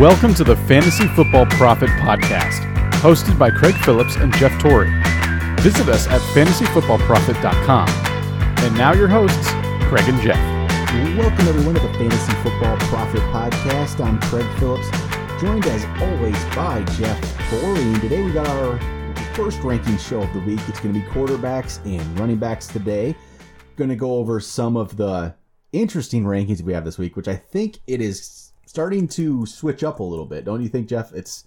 Welcome to the Fantasy Football Profit Podcast, hosted by Craig Phillips and Jeff Torrey. Visit us at fantasyfootballprofit.com. And now your hosts, Craig and Jeff. Welcome everyone to the Fantasy Football Profit Podcast. I'm Craig Phillips, joined as always by Jeff Torrey. And today we got our first ranking show of the week. It's going to be quarterbacks and running backs today. Going to go over some of the interesting rankings we have this week, which I think it is starting to switch up a little bit. Don't you think, Jeff? It's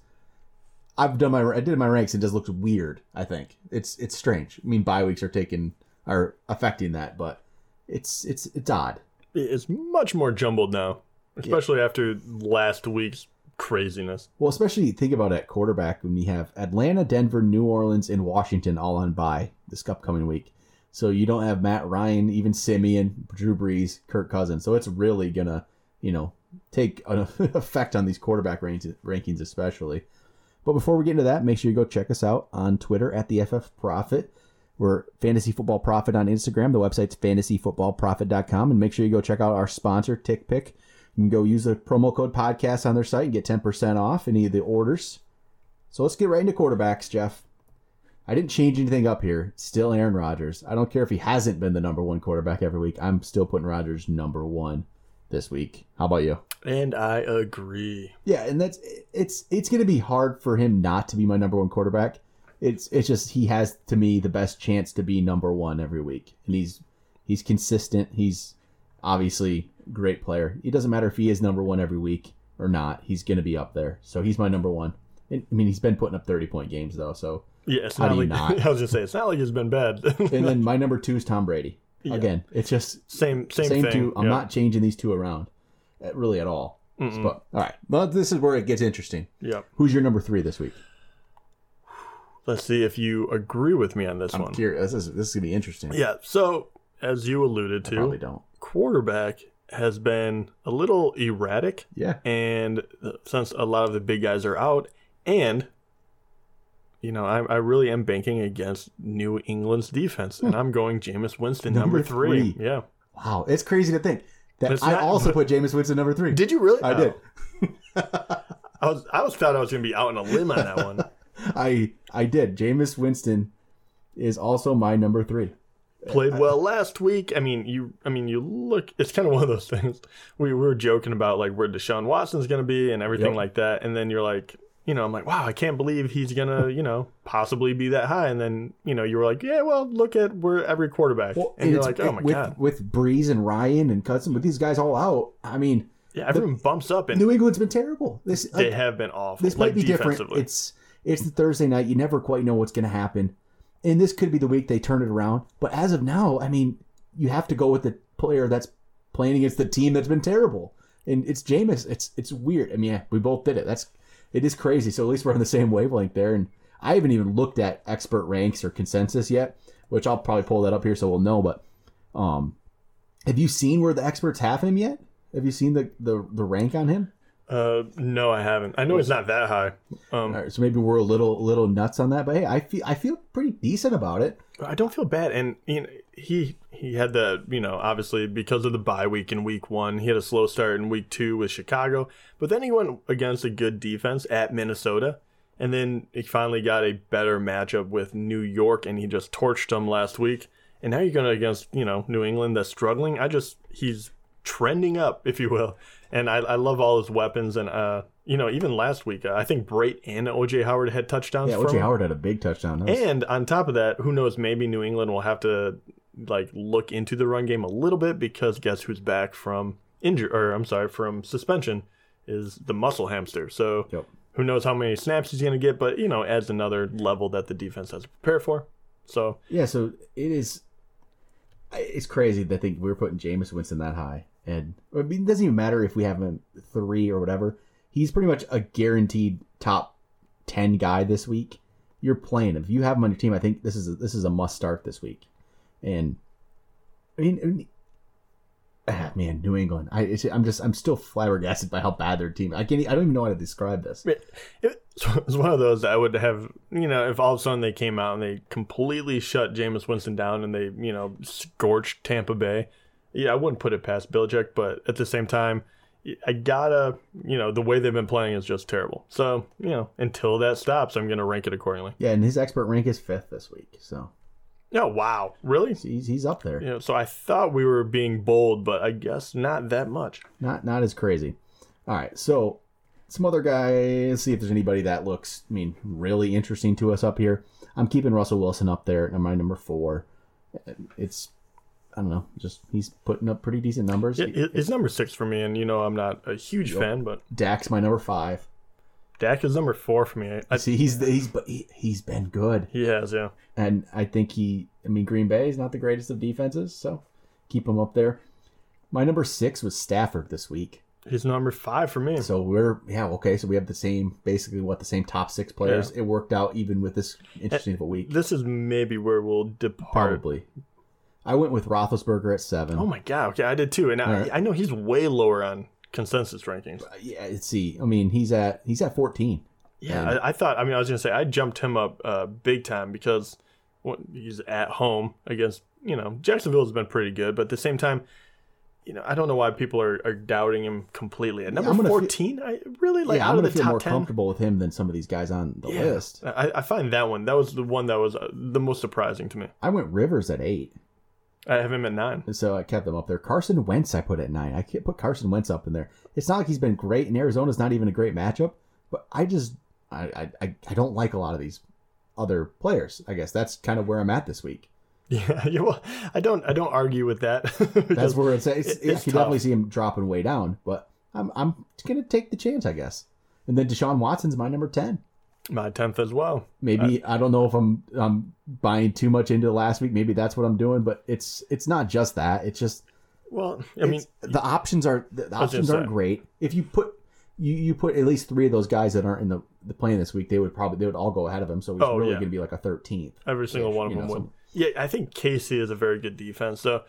I've done my I did my ranks and it just looks weird. I think it's it's strange. I mean, bye weeks are taking are affecting that, but it's it's it's odd. It's much more jumbled now, especially after last week's craziness. Well, especially think about at quarterback when you have Atlanta, Denver, New Orleans, and Washington all on bye this upcoming week. So you don't have Matt Ryan, even Siemian, Drew Brees, Kirk Cousins. So it's really gonna, you know, take an effect on these quarterback rankings, especially. But before we get into that, make sure you go check us out on Twitter at the FF Profit. We're Fantasy Football Profit on Instagram. The website's fantasyfootballprofit.com. And make sure you go check out our sponsor, TickPick. You can go use the promo code podcast on their site and get 10% off any of the orders. So let's get right into quarterbacks, Jeff. I didn't change anything up here. Still Aaron Rodgers. I don't care if he hasn't been the number one quarterback every week. I'm still putting Rodgers number one this week. How about you? And I agree. Yeah, and that's it's it's going to be hard for him not to be my number one quarterback. It's it's just he has to me the best chance to be number one every week, and he's he's consistent. He's obviously great player. It doesn't matter if he is number one every week or not. He's going to be up there. So he's my number one. And, I mean, he's been putting up thirty point games though. So yeah, it's how not do you like, not? I was gonna say it's not like it's been bad. and then my number two is Tom Brady. Yeah. Again, it's just same same, same thing. two. I'm not changing these two around, uh, really at all. But, all right, well, this is where it gets interesting. Yeah. Who's your number three this week? Let's see if you agree with me on this I'm one. Curious. This is this is gonna be interesting. Yeah. So as you alluded to, I probably don't. Quarterback has been a little erratic. Yeah. And since a lot of the big guys are out, and you know, I, I really am banking against New England's defense, and hmm. I'm going Jameis Winston number, number three. three. Yeah. Wow, it's crazy to think that I not, also put Jameis Winston number three. Did you really? I oh. did. I was I was thought I was gonna be out on a limb on that one. I I did. Jameis Winston is also my number three. Played well last week. I mean, you. I mean, you look. It's kind of one of those things. We, we were joking about like where Deshaun Watson's going to be and everything yep. like that, and then you're like, you know, I'm like, wow, I can't believe he's gonna, you know, possibly be that high. And then, you know, you were like, yeah, well, look at where every quarterback, well, and, and you're like, oh my with, god, with Brees and Ryan and Cousins, with these guys all out, I mean, yeah, everyone the, bumps up, and New England's been terrible. This they have been awful. This might be different. It's it's the Thursday night. You never quite know what's going to happen, and this could be the week they turn it around. But as of now, I mean, you have to go with the player that's playing against the team that's been terrible, and it's Jameis. It's it's weird. I mean, yeah, we both did it. That's it is crazy. So at least we're on the same wavelength there. And I haven't even looked at expert ranks or consensus yet, which I'll probably pull that up here so we'll know. But um, have you seen where the experts have him yet? Have you seen the the, the rank on him? Uh, no, I haven't. I know it's not that high. Um, All right, so maybe we're a little little nuts on that, but hey, I feel I feel pretty decent about it. I don't feel bad, and you know, he he had the you know obviously because of the bye week in week one, he had a slow start in week two with Chicago, but then he went against a good defense at Minnesota, and then he finally got a better matchup with New York, and he just torched them last week. And now you're going against you know New England that's struggling. I just he's trending up, if you will, and I, I love all his weapons and uh you know, even last week, uh, I think Brate and OJ Howard had touchdowns. Yeah, OJ Howard had a big touchdown. Was... And on top of that, who knows? Maybe New England will have to like look into the run game a little bit because guess who's back from injury or I'm sorry from suspension is the muscle hamster. So yep. who knows how many snaps he's going to get? But you know, adds another level that the defense has to prepare for. So yeah, so it is. It's crazy that think we're putting Jameis Winston that high, and I mean, it doesn't even matter if we have him three or whatever he's pretty much a guaranteed top 10 guy this week. You're playing him. If you have him on your team, I think this is a, this is a must start this week. And I mean, I mean ah, man, New England. I I'm just I'm still flabbergasted by how bad their team. I can't. I don't even know how to describe this. It, it's one of those that I would have. You know, if all of a sudden they came out and they completely shut Jameis Winston down and they you know scorched Tampa Bay. Yeah, I wouldn't put it past Belichick, but at the same time, I gotta, you know, the way they've been playing is just terrible. So, you know, until that stops, I'm gonna rank it accordingly. Yeah, and his expert rank is fifth this week, so Oh wow, really? he's he's up there. You know, so I thought we were being bold, but I guess not that much. Not not as crazy. All right, so some other guys. Let's see if there's anybody that looks, I mean, really interesting to us up here. I'm keeping Russell Wilson up there at my number four. It's I don't know, just he's putting up pretty decent numbers. It, it- it's number six for me, and you know I'm not a huge fan, but Dak's my number five. Dak is number four for me. I, See, he's he's but he, he's been good, he has, yeah. and I think he. I mean, Green Bay is not the greatest of defenses, so keep him up there. My number six was Stafford this week. He's number five for me. So we're yeah okay. So we have the same basically what the same top six players. It worked out even with this interesting of a week. This is maybe where we'll depart. Probably. I went with Roethlisberger at seven. Oh my god, okay, I did too, and I, Alright. I know he's way lower on consensus rankings. yeah, let's see. I mean, he's at he's at fourteen. Yeah, I, I thought. I mean, I was gonna say I jumped him up uh, big time because what, he's at home against you know Jacksonville has been pretty good, but at the same time, you know I don't know why people are, are doubting him completely. At number I'm gonna feel- fourteen, I really like yeah, out I'm of gonna the feel more ten. comfortable with him than some of these guys on the Yeah. list. I, I find that one that was the one that was uh, the most surprising to me. I went Rivers at eight, I have him at nine. so I kept them up there. Carson Wentz I put at nine. I can't put Carson Wentz up in there. It's not like he's been great, and Arizona's not even a great matchup. But I just I I, I, don't like a lot of these other players. I guess that's kind of where I'm at this week. Yeah, yeah. Well, I don't I don't argue with that. That's where it's, it's, it's can tough. definitely see him dropping way down, but I'm I'm gonna take the chance, I guess. And then Deshaun Watson's my number ten. My tenth as well. Maybe uh, I don't know if I'm I'm buying too much into last week. Maybe that's what I'm doing, but it's it's not just that. It's just Well, I mean, it's- the options are the, options aren't great. If you put you, you put at least three of those guys that aren't in the, the plane this week, they would probably they would all go ahead of him. So he's Oh, really yeah. going to be like a thirteenth. Every single one of them know, would. some- Yeah, I think KC is a very good defense. So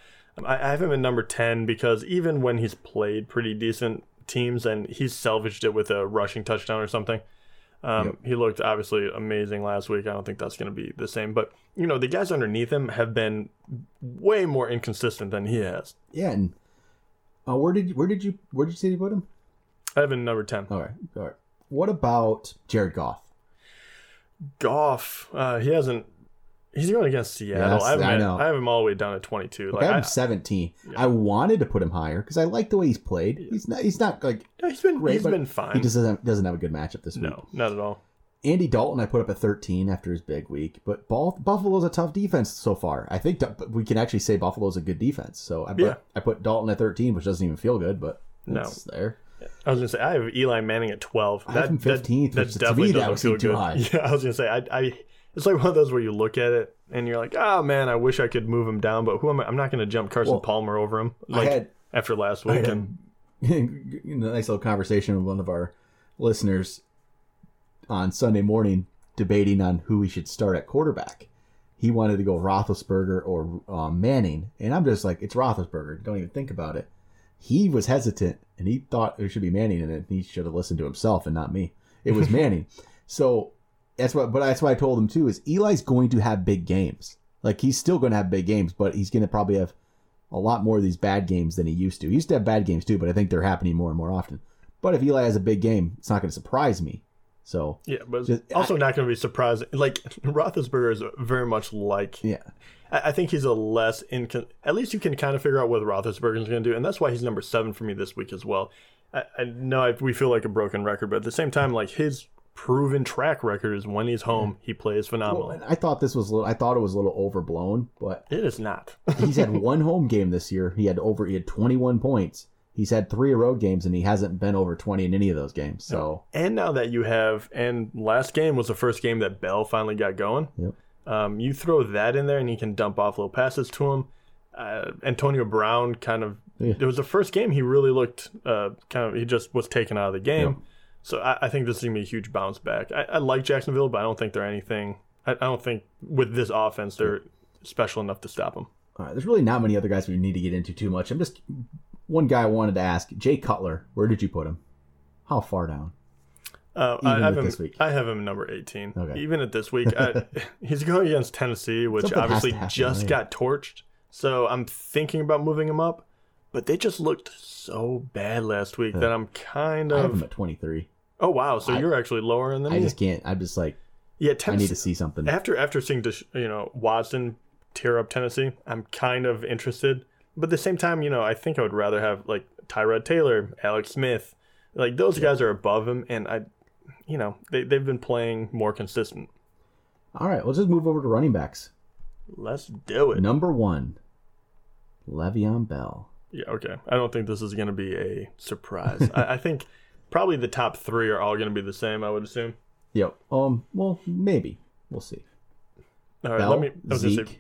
I I have him at number 10 because even when he's played pretty decent teams and he's salvaged it with a rushing touchdown or something, um, Yep. he looked obviously amazing last week. I don't think that's going to be the same. But, you know, the guys underneath him have been way more inconsistent than he has. Yeah, and uh, where did you, where did you where did you say you put him? I have him at number 10. All right, all right. What about Jared Goff? Goff, uh, he hasn't. He's going against Seattle. Yes, I, have him I know. I have him all the way down at 22. Like, I have him 17. I wanted to put him higher because I like the way he's played. He's not he's not like no, he's been, great, he's been fine. he just doesn't doesn't have a good matchup this week. no, not at all. Andy Dalton, I put up at 13 after his big week, but Buffalo's a tough defense so far. I think we can actually say Buffalo's a good defense. So I put, Yeah. I put Dalton at 13, which doesn't even feel good, but No. there. I was gonna say I have Eli Manning at twelve. I have him 15th, which to me that would seem too high. Yeah, I was gonna say I, I. It's like one of those where you look at it and you're like, oh man, I wish I could move him down, but who am I? I'm not gonna jump Carson Well, Palmer over him like had after last week. and a nice little conversation with one of our listeners on Sunday morning debating on who we should start at quarterback. He wanted to go Roethlisberger or um, Manning, and I'm just like, it's Roethlisberger. Don't even think about it. He was hesitant, and he thought it should be Manning, and he should have listened to himself and not me. It was Manning. So that's what, but that's what I told him too. Is Eli's going to have big games. Like he's still going to have big games, but he's going to probably have a lot more of these bad games than he used to. He used to have bad games too, but I think they're happening more and more often. But if Eli has a big game, it's not going to surprise me. So yeah, but Just- also not gonna be surprising. Like Roethlisberger is very much like yeah, I I think he's a less incon. At least you can kind of figure out what Roethlisberger is going to do, and that's why he's number seven for me this week as well. I, I know I, we feel like a broken record, but at the same time, like his proven track record is when he's home, he plays phenomenal. well, I thought this was a little, I thought it was a little overblown, but it is not. he's had one home game this year. He had over he had 21 points. He's had three road games and he hasn't been over 20 in any of those games. So and now that you have, and last game was the first game that Bell finally got going. Yep. Um, you throw that in there, and he can dump off little passes to him. Uh, Antonio Brown kind of. Yeah. It was the first game he really looked uh, kind of. He just was taken out of the game. Yep. So I, I think this is gonna be a huge bounce back. I, I like Jacksonville, but I don't think they're anything. I, I don't think with this offense they're special enough to stop them. all right, there's really not many other guys we need to get into too much. I'm just one guy I wanted to ask Jay Cutler. Where did you put him? How far down? Uh, I have him. this week. I have him number eighteen. Okay. Even at this week, I, he's going against Tennessee, which Something obviously just right? got torched. So I'm thinking about moving him up. but they just looked so bad last week that I'm kind of. I have him at 23. Oh wow! So I- you're actually lower than I me. I just can't. I'm just like, yeah, I need to see something. after after seeing you know Watson tear up Tennessee, I'm kind of interested. But at the same time, you know, I think I would rather have like Tyrod Taylor, Alex Smith, like those guys are above him, and I, you know, they they've been playing more consistent. All right, let's just move over to running backs. Let's do it. Number one, Le'Veon Bell. Yeah, okay. I don't think this is going to be a surprise. I, I think probably the top three are all going to be the same. I would assume. Yep. Um. Well, maybe we'll see. All right, Bell, let me. I Zeke, say,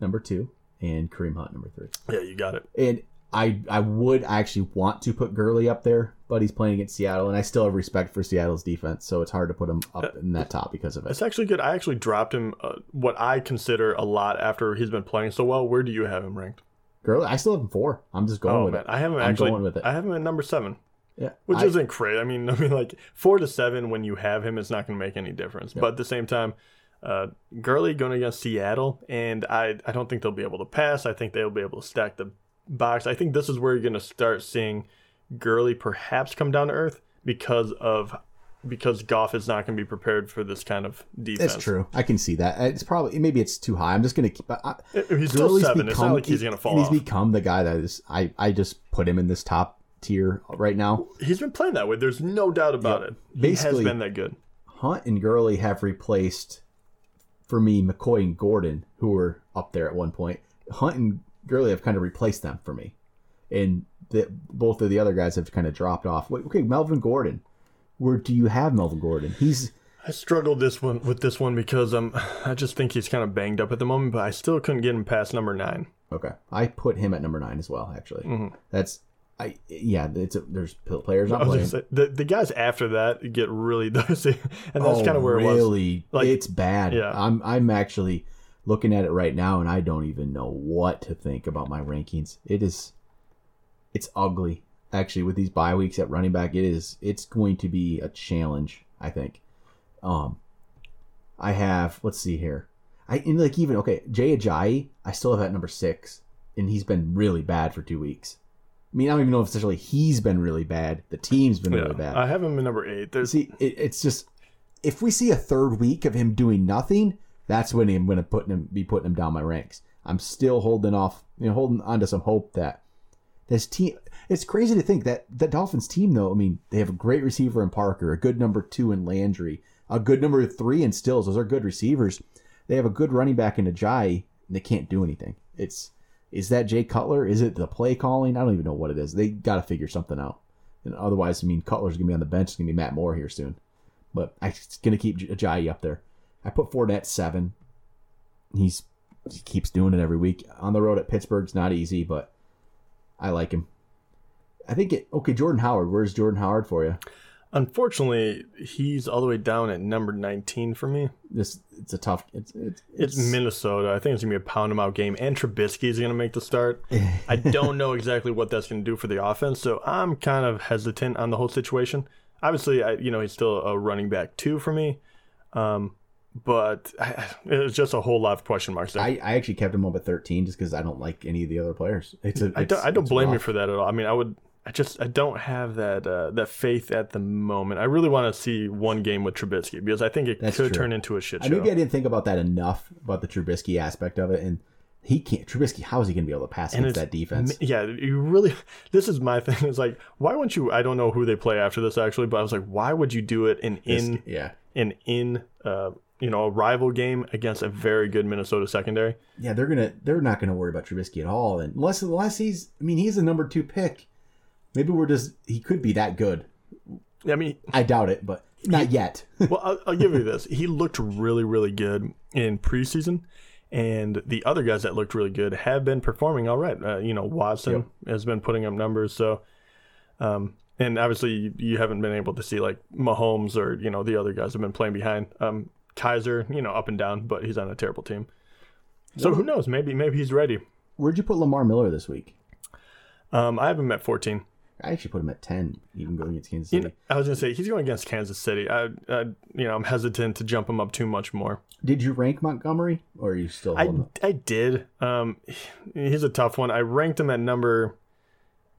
number two, and Kareem Hunt, number three. yeah, you got it. And I I would actually want to put Gurley up there, but he's playing against Seattle, and I still have respect for Seattle's defense, so it's hard to put him up in that top because of it. It's actually good. I actually dropped him uh, what I consider a lot after he's been playing so well. Where do you have him ranked? Gurley, I still have him four. I'm just going Oh with man, it. I have him I'm actually. going with it. I have him at number seven, Yeah, which I- isn't great. I mean, I mean, like four to seven when you have him, it's not going to make any difference. But at the same time, uh, Gurley going against Seattle, and I, I don't think they'll be able to pass. I think they'll be able to stack the box. I think this is where you're going to start seeing Gurley perhaps come down to earth because of because Goff is not going to be prepared for this kind of defense. It's true. I can see that. It's probably maybe it's too high. I'm just gonna keep. I, He's still seven. it's not like he's going to fall he's off. become the guy that is. I I just put him in this top tier right now. He's been playing that way. There's no doubt about it. He Basically- has been that good. Hunt and Gurley have replaced, for me, McCoy and Gordon, who were up there at one point. Hunt and Gurley have kind of replaced them for me, and the, both of the other guys have kind of dropped off. Wait, okay, Melvin Gordon. Where do you have Melvin Gordon? He's I struggled this one with this one because um I just think he's kind of banged up at the moment, but I still couldn't get him past number nine. okay. I put him at number nine as well. Actually, Mm-hmm. that's I. Yeah, it's a, there's players not playing. say, the the guys after that get really dicey, and that's oh, kind of where it was. really? Like- it's bad. Yeah. I'm I'm actually looking at it right now, and I don't even know what to think about my rankings. It is, it's ugly. Actually, with these bye weeks at running back, it is. It's going to be a challenge. I think. Um, I have. Let's see here. I and like even okay. Jay Ajayi, I still have at number six, and he's been really bad for two weeks. I mean, I don't even know if essentially he's been really bad. The team's been Yeah, really bad. I have him in number eight. There's See, it, it's just if we see a third week of him doing nothing, that's when I'm going to put him be putting him down my ranks. I'm still holding off, you know, holding on to some hope that this team. It's crazy to think that the Dolphins team, though. I mean, they have a great receiver in Parker, a good number two in Landry, a good number three in Stills. Those are good receivers. They have a good running back in Ajayi, and they can't do anything. It's is that Jay Cutler? Is it the play calling? I don't even know what it is. They got to figure something out. And otherwise, I mean, Cutler's gonna be on the bench. It's gonna be Matt Moore here soon. But I'm gonna keep Ajayi up there. I put Fournette seven. He's he keeps doing it every week. On the road at Pittsburgh's not easy, but I like him. I think it. Okay, Jordan Howard. Where's Jordan Howard for you? Unfortunately he's all the way down at number nineteen for me. This it's a tough. It's it's, It's Minnesota. I think it's gonna be a pound 'em out game, and Trubisky is gonna make the start. I don't know exactly what that's gonna do for the offense, so I'm kind of hesitant on the whole situation. Obviously, I you know he's still a running back two for me, um, but I, it's just a whole lot of question marks there. I, I, I actually kept him up at thirteen just because I don't like any of the other players. It's a, don't, I don't it's blame you for that at all. I mean, I would. I just I don't have that uh, that faith at the moment. I really want to see one game with Trubisky because I think it That's could true. turn into a shit I show. maybe I didn't think about that enough about the Trubisky aspect of it, and he can't. Trubisky, how is he going to be able to pass And against that defense? Yeah, you really. This is my thing. It's like, why wouldn't you? I don't know who they play after this actually, but I was like, why would you do it in in yeah, in in uh you know a rival game against a very good Minnesota secondary? yeah, they're gonna they're not gonna worry about Trubisky at all, and unless unless he's, I mean, he's a number two pick. Maybe we're just he could be that good. I mean, I doubt it, but not yet. well, I'll, I'll give you this. He looked really, really good in preseason, and the other guys that looked really good have been performing all right. Uh, you know, Watson has been putting up numbers. So, um, and obviously you, you haven't been able to see like Mahomes or you know the other guys have been playing behind. Um, Kizer, you know, up and down, but he's on a terrible team. So who knows? Maybe maybe he's ready. Where'd you put Lamar Miller this week? Um, I have him at 14. I actually put him at ten, even going against Kansas You City. know, I was gonna say he's going against Kansas City. I, I, you know, I'm hesitant to jump him up too much more. Did you rank Montgomery, or are you still I, up? I did. Um, he's a tough one. I ranked him at number.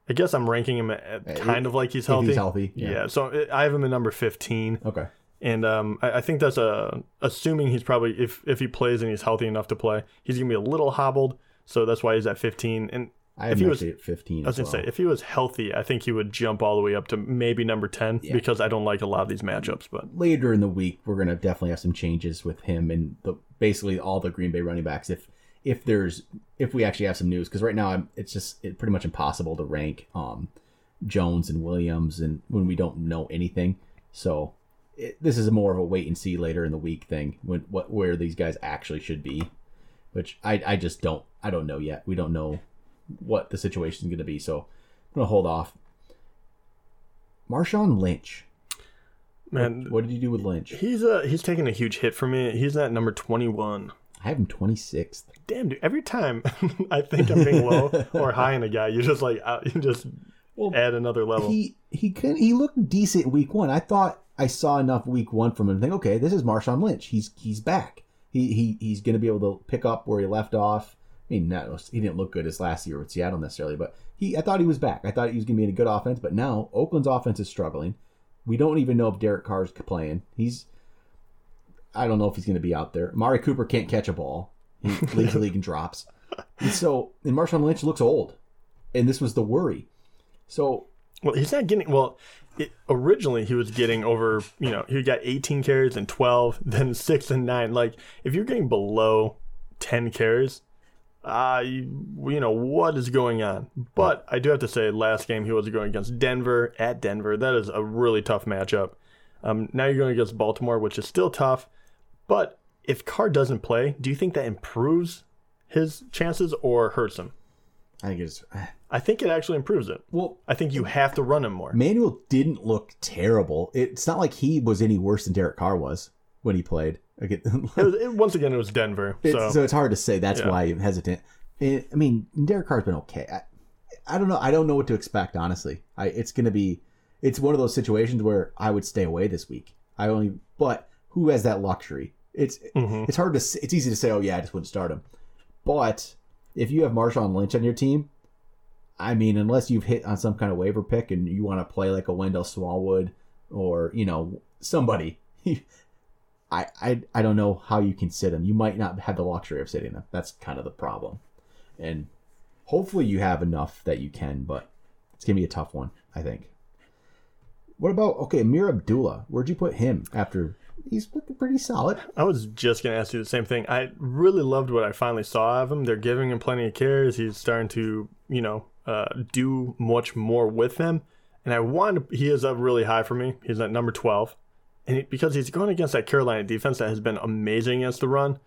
I guess I'm ranking him at, Uh, kind of like he's healthy. he's healthy, Yeah. yeah. So I have him at number 15, Okay. and um, I, I think that's a assuming he's probably if if he plays and he's healthy enough to play, he's gonna be a little hobbled. So that's why he's at 15. And I If he was- at fifteen. I was gonna well. say if he was healthy, I think he would jump all the way up to maybe number 10 Yeah. because I don't like a lot of these matchups. But later in the week we're gonna definitely have some changes with him and the basically all the Green Bay running backs. If if there's if we actually have some news, because right now I'm, it's just it, pretty much impossible to rank um, Jones and Williams and when we don't know anything. So it, this is more of a wait and see later in the week thing when what where these guys actually should be, which I I just don't I don't know yet. We don't know what the situation is going to be. So I'm gonna hold off. Marshawn Lynch. man, What did you do with Lynch? he's a he's taking a huge hit for me. He's at number 21. I have him 26th. Damn, dude! Every time I think I'm being low or high in a guy, you just like uh, you just Well, add another level. He he could he looked decent week one. I thought I saw enough week one from him to think, okay, this is Marshawn Lynch. He's he's back. He he he's going to be able to pick up where he left off. Mean, not, he didn't look good as last year with Seattle necessarily, but he I thought he was back. I thought he was going to be in a good offense, but now Oakland's offense is struggling. We don't even know if Derek Carr's playing. He's I don't know if he's going to be out there. Amari Cooper can't catch a ball. He leads the league in drops. And so, and Marshawn Lynch looks old, and this was the worry. So Well, he's not getting well. It, originally, he was getting over. You know, he got 18 carries and 12, then six and nine. Like, if you're getting below 10 carries, uh, you, you know what is going on. But I do have to say, last game he was going against Denver at Denver. That is a really tough matchup. Um, now you're going against Baltimore, which is still tough. But if Carr doesn't play, do you think that improves his chances or hurts him? I think it's I think it actually improves it. well. I think you have to run him more. Manuel didn't look terrible. It's not like he was any worse than Derek Carr was when he played. It was, it, once again, it was Denver. it's, So, so, it's hard to say. That's Yeah. why I'm hesitant. It- I mean, Derek Carr's been okay. I, I don't know. I don't know what to expect. Honestly, I it's going to be. It's one of those situations where I would stay away this week. I only, but who has that luxury? It's Mhm. it's hard to. It's easy to say. Oh yeah, I just wouldn't start him. But if you have Marshawn Lynch on your team, I mean, unless you've hit on some kind of waiver pick and you want to play like a Wendell Smallwood or you know somebody, I I I don't know how you can sit them. You might not have the luxury of sitting them. That's kind of the problem, and hopefully you have enough that you can. But it's gonna be a tough one, I think. What about okay, Ameer Abdullah? Where'd you put him after? He's looking pretty solid. I was just going to ask you the same thing. I really loved what I finally saw of him. They're giving him plenty of cares. He's starting to, you know, uh, do much more with them. And I wanted, he is up really high for me. He's at number 12. And it, because he's going against that Carolina defense that has been amazing against the run.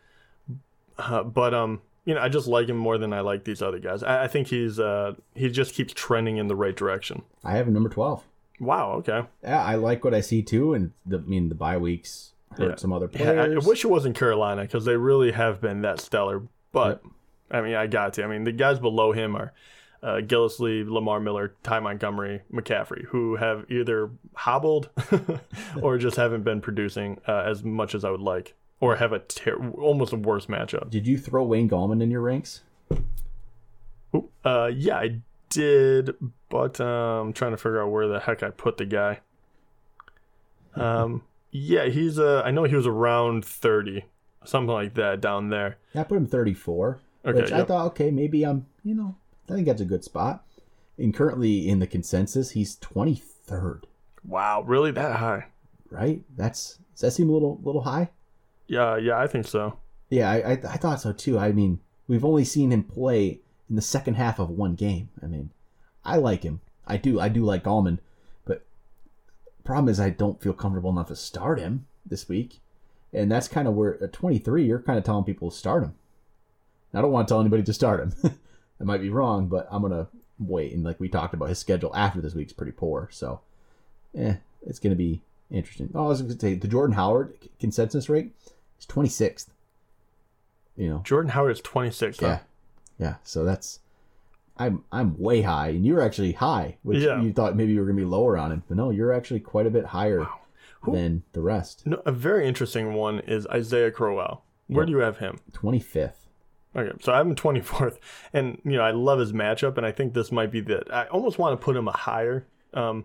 Uh, but, um, you know, I just like him more than I like these other guys. I, I think he's, uh, he just keeps trending in the right direction. I have him number twelve. Wow. Okay. Yeah, I like what I see too, and the, I mean the bye weeks hurt Yeah. some other Yeah, I, I wish it wasn't Carolina because they really have been that stellar. But I mean, I got to. I mean, the guys below him are uh, Gillislee, Lamar Miller, Ty Montgomery, McCaffrey, who have either hobbled or just haven't been producing uh, as much as I would like, or have a ter- almost a worse matchup. Did you throw Wayne Gallman in your ranks? Oop, Uh, yeah, I did, but um, I'm trying to figure out where the heck I put the guy. Um, yeah, he's uh, I know he was around 30, something like that down there. Yeah, I put him 34. Okay, which I thought, okay, maybe I'm, you know, I think that's a good spot. And currently in the consensus, he's 23rd, Wow, really that high? right? That's does that seem a little little high? Yeah, yeah, I think so. Yeah, I, I, I thought so too. I mean, we've only seen him play in the second half of one game. I mean, I like him. I do. I do like Gallman, but problem is I don't feel comfortable enough to start him this week, and that's kind of where at 23 you're kind of telling people to start him. I don't want to tell anybody to start him. I might be wrong, but I'm gonna wait. And like we talked about, his schedule after this week's pretty poor, so eh, it's gonna be interesting. Oh, I was gonna say the Jordan Howard consensus rate is 26th. You know, Jordan Howard is 26. huh? yeah, yeah. So that's I'm I'm way high, and you're actually high, which Yeah. you thought maybe you were gonna be lower on him, but no, you're actually quite a bit higher Who- than the rest. No, a very interesting one is Isaiah Crowell. Where do you have him? Twenty fifth. Okay, so I have him 24th, and you know I love his matchup, and I think this might be the. I almost want to put him a higher, um,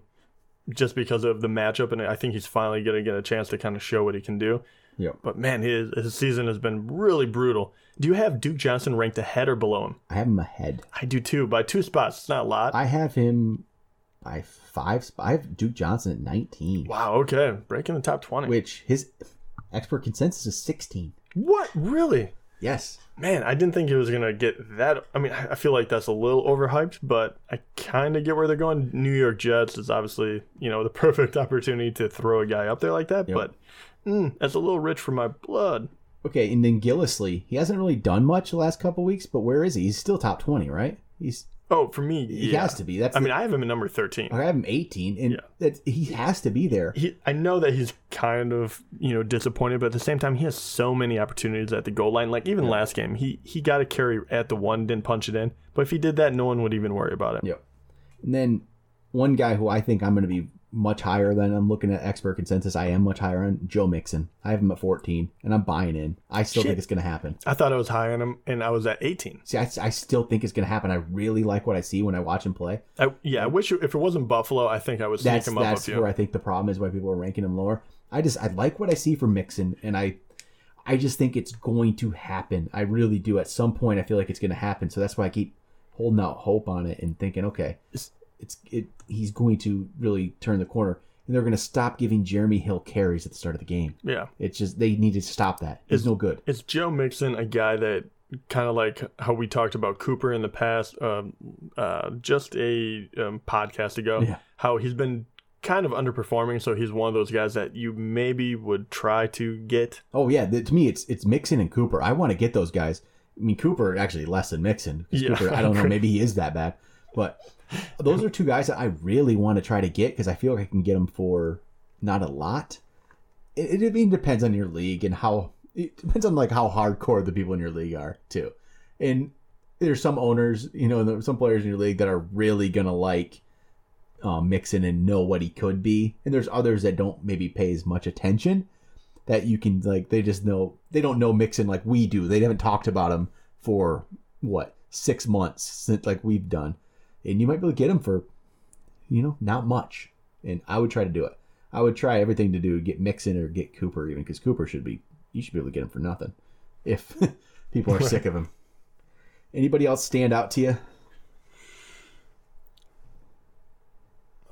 just because of the matchup, and I think he's finally going to get a chance to kind of show what he can do. Yep. But man, his his season has been really brutal. Do you have Duke Johnson ranked ahead or below him? I have him ahead. I do too, by two spots. It's not a lot. I have him by five. sp- I have Duke Johnson at nineteen, wow. Okay, breaking the top 20. which his expert consensus is sixteen. What? Really? Yes. Man, I didn't think it was gonna get that. I mean, I feel like that's a little overhyped, but I kind of get where they're going. New York Jets is obviously, you know, the perfect opportunity to throw a guy up there like that, Yep. but mm, that's a little rich for my blood. Okay, and then Gillislee, he hasn't really done much the last couple weeks, but where is he? He's still top twenty, right? He's Oh, for me, he yeah. has to be. That's I the- mean, I have him at number thirteen. I have him eighteen, and Yeah. he has to be there. He, I know that he's kind of, you know, disappointed, but at the same time, he has so many opportunities at the goal line. Like even last game, he he got a carry at the one, didn't punch it in. But if he did that, no one would even worry about it. Yep. And then one guy who I think I'm going to be much higher than I'm looking at expert consensus. I am much higher on Joe Mixon. I have him at 14, and I'm buying in. I still Shit. think it's going to happen. I thought I was high on him, and I was at eighteen. See, I, I still think it's going to happen. I really like what I see when I watch him play. I, yeah, I wish if it wasn't Buffalo, I think I would sneak That's him up that's where I think the problem is why people are ranking him lower. I just I like what I see from Mixon, and I I just think it's going to happen. I really do. At some point, I feel like it's going to happen. So that's why I keep holding out hope on it and thinking, okay, it's it. He's going to really turn the corner, and they're going to stop giving Jeremy Hill carries at the start of the game. Yeah, It's just they need to stop that. It's, no good. is Joe Mixon a guy that kind of like how we talked about Cooper in the past, um, uh, just a um, podcast ago? Yeah. How he's been kind of underperforming, so he's one of those guys that you maybe would try to get. Oh yeah, to me it's it's Mixon and Cooper. I want to get those guys. I mean Cooper actually less than Mixon. Yeah, Cooper, I don't know, maybe he is that bad. But those are two guys that I really want to try to get because I feel like I can get them for not a lot. It, it even depends on your league and how it depends on like how hardcore the people in your league are too. And there's some owners, you know, some players in your league that are really gonna like um, Mixon and know what he could be, and there's others that don't maybe pay as much attention that you can like they just know they don't know Mixon like we do. They haven't talked about him for what six months since like we've done, and you might be able to get him for you know not much. And I would try to do it. I would try everything to do get Mixon or get Cooper even because Cooper should be you should be able to get him for nothing if people are sick of him. Anybody else stand out to you?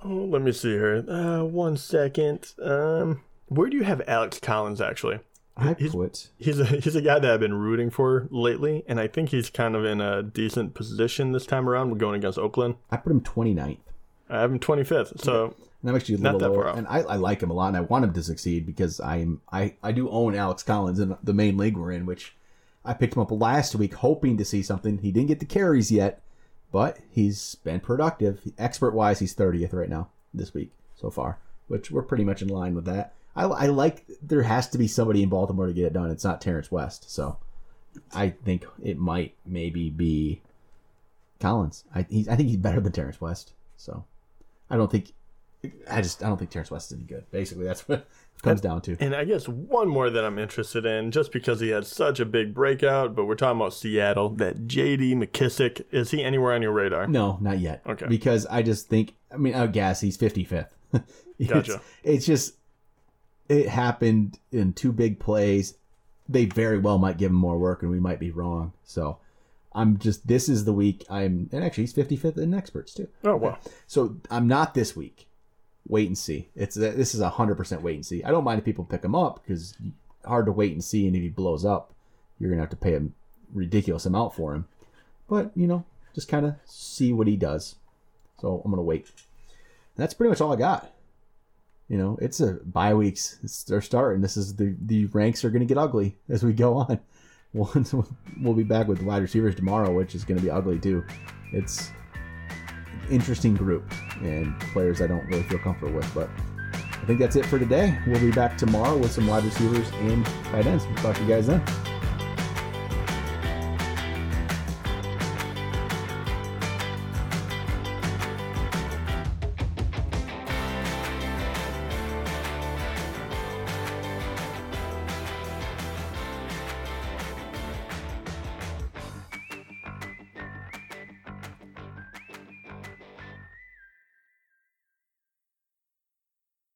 Oh, let me see here. Uh, one second. Um, where do you have Alex Collins actually? I He's- put He's a he's a guy that I've been rooting for lately, and I think he's kind of in a decent position this time around. We're going against Oakland. I put him 29th. I have him 25th. So And I'm actually a Not little that lower, far off. and I, I like him a lot, and I want him to succeed because I'm I I do own Alex Collins in the main league we're in, which I picked him up last week hoping to see something. He didn't get the carries yet, but he's been productive. Expert wise, he's 30th right now this week so far, which we're pretty much in line with that. I, I like there has to be somebody in Baltimore to get it done. It's not Terrance West, so I think it might maybe be Collins. I he's, I think he's better than Terrance West, so I don't think I just I don't think Terrance West is any good. Basically, that's what it comes down to. And I guess one more that I'm interested in, just because he had such a big breakout, but we're talking about Seattle, that JD McKissic, is he anywhere on your radar? No, not yet. Okay. Because I just think I mean oh, I guess he's 55th. it's, Gotcha. It's just it happened in two big plays. They very well might give him more work, and we might be wrong. So I'm just this is the week I'm and actually he's 55th in experts too. Oh, wow. So I'm not this week. Wait and see. It's this is a hundred percent wait and see. I don't mind if people pick him up because hard to wait and see, and if he blows up, you're gonna have to pay a ridiculous amount for him. But you know, just kind of see what he does. So I'm gonna wait. And that's pretty much all I got. You know, it's a bye weeks. It's, they're starting. This is the the ranks are gonna get ugly as we go on. Once we'll be back with wide receivers tomorrow, which is gonna be ugly too. It's an interesting group and players I don't really feel comfortable with. But I think that's it for today. We'll be back tomorrow with some wide receivers and tight ends. We'll talk to you guys then.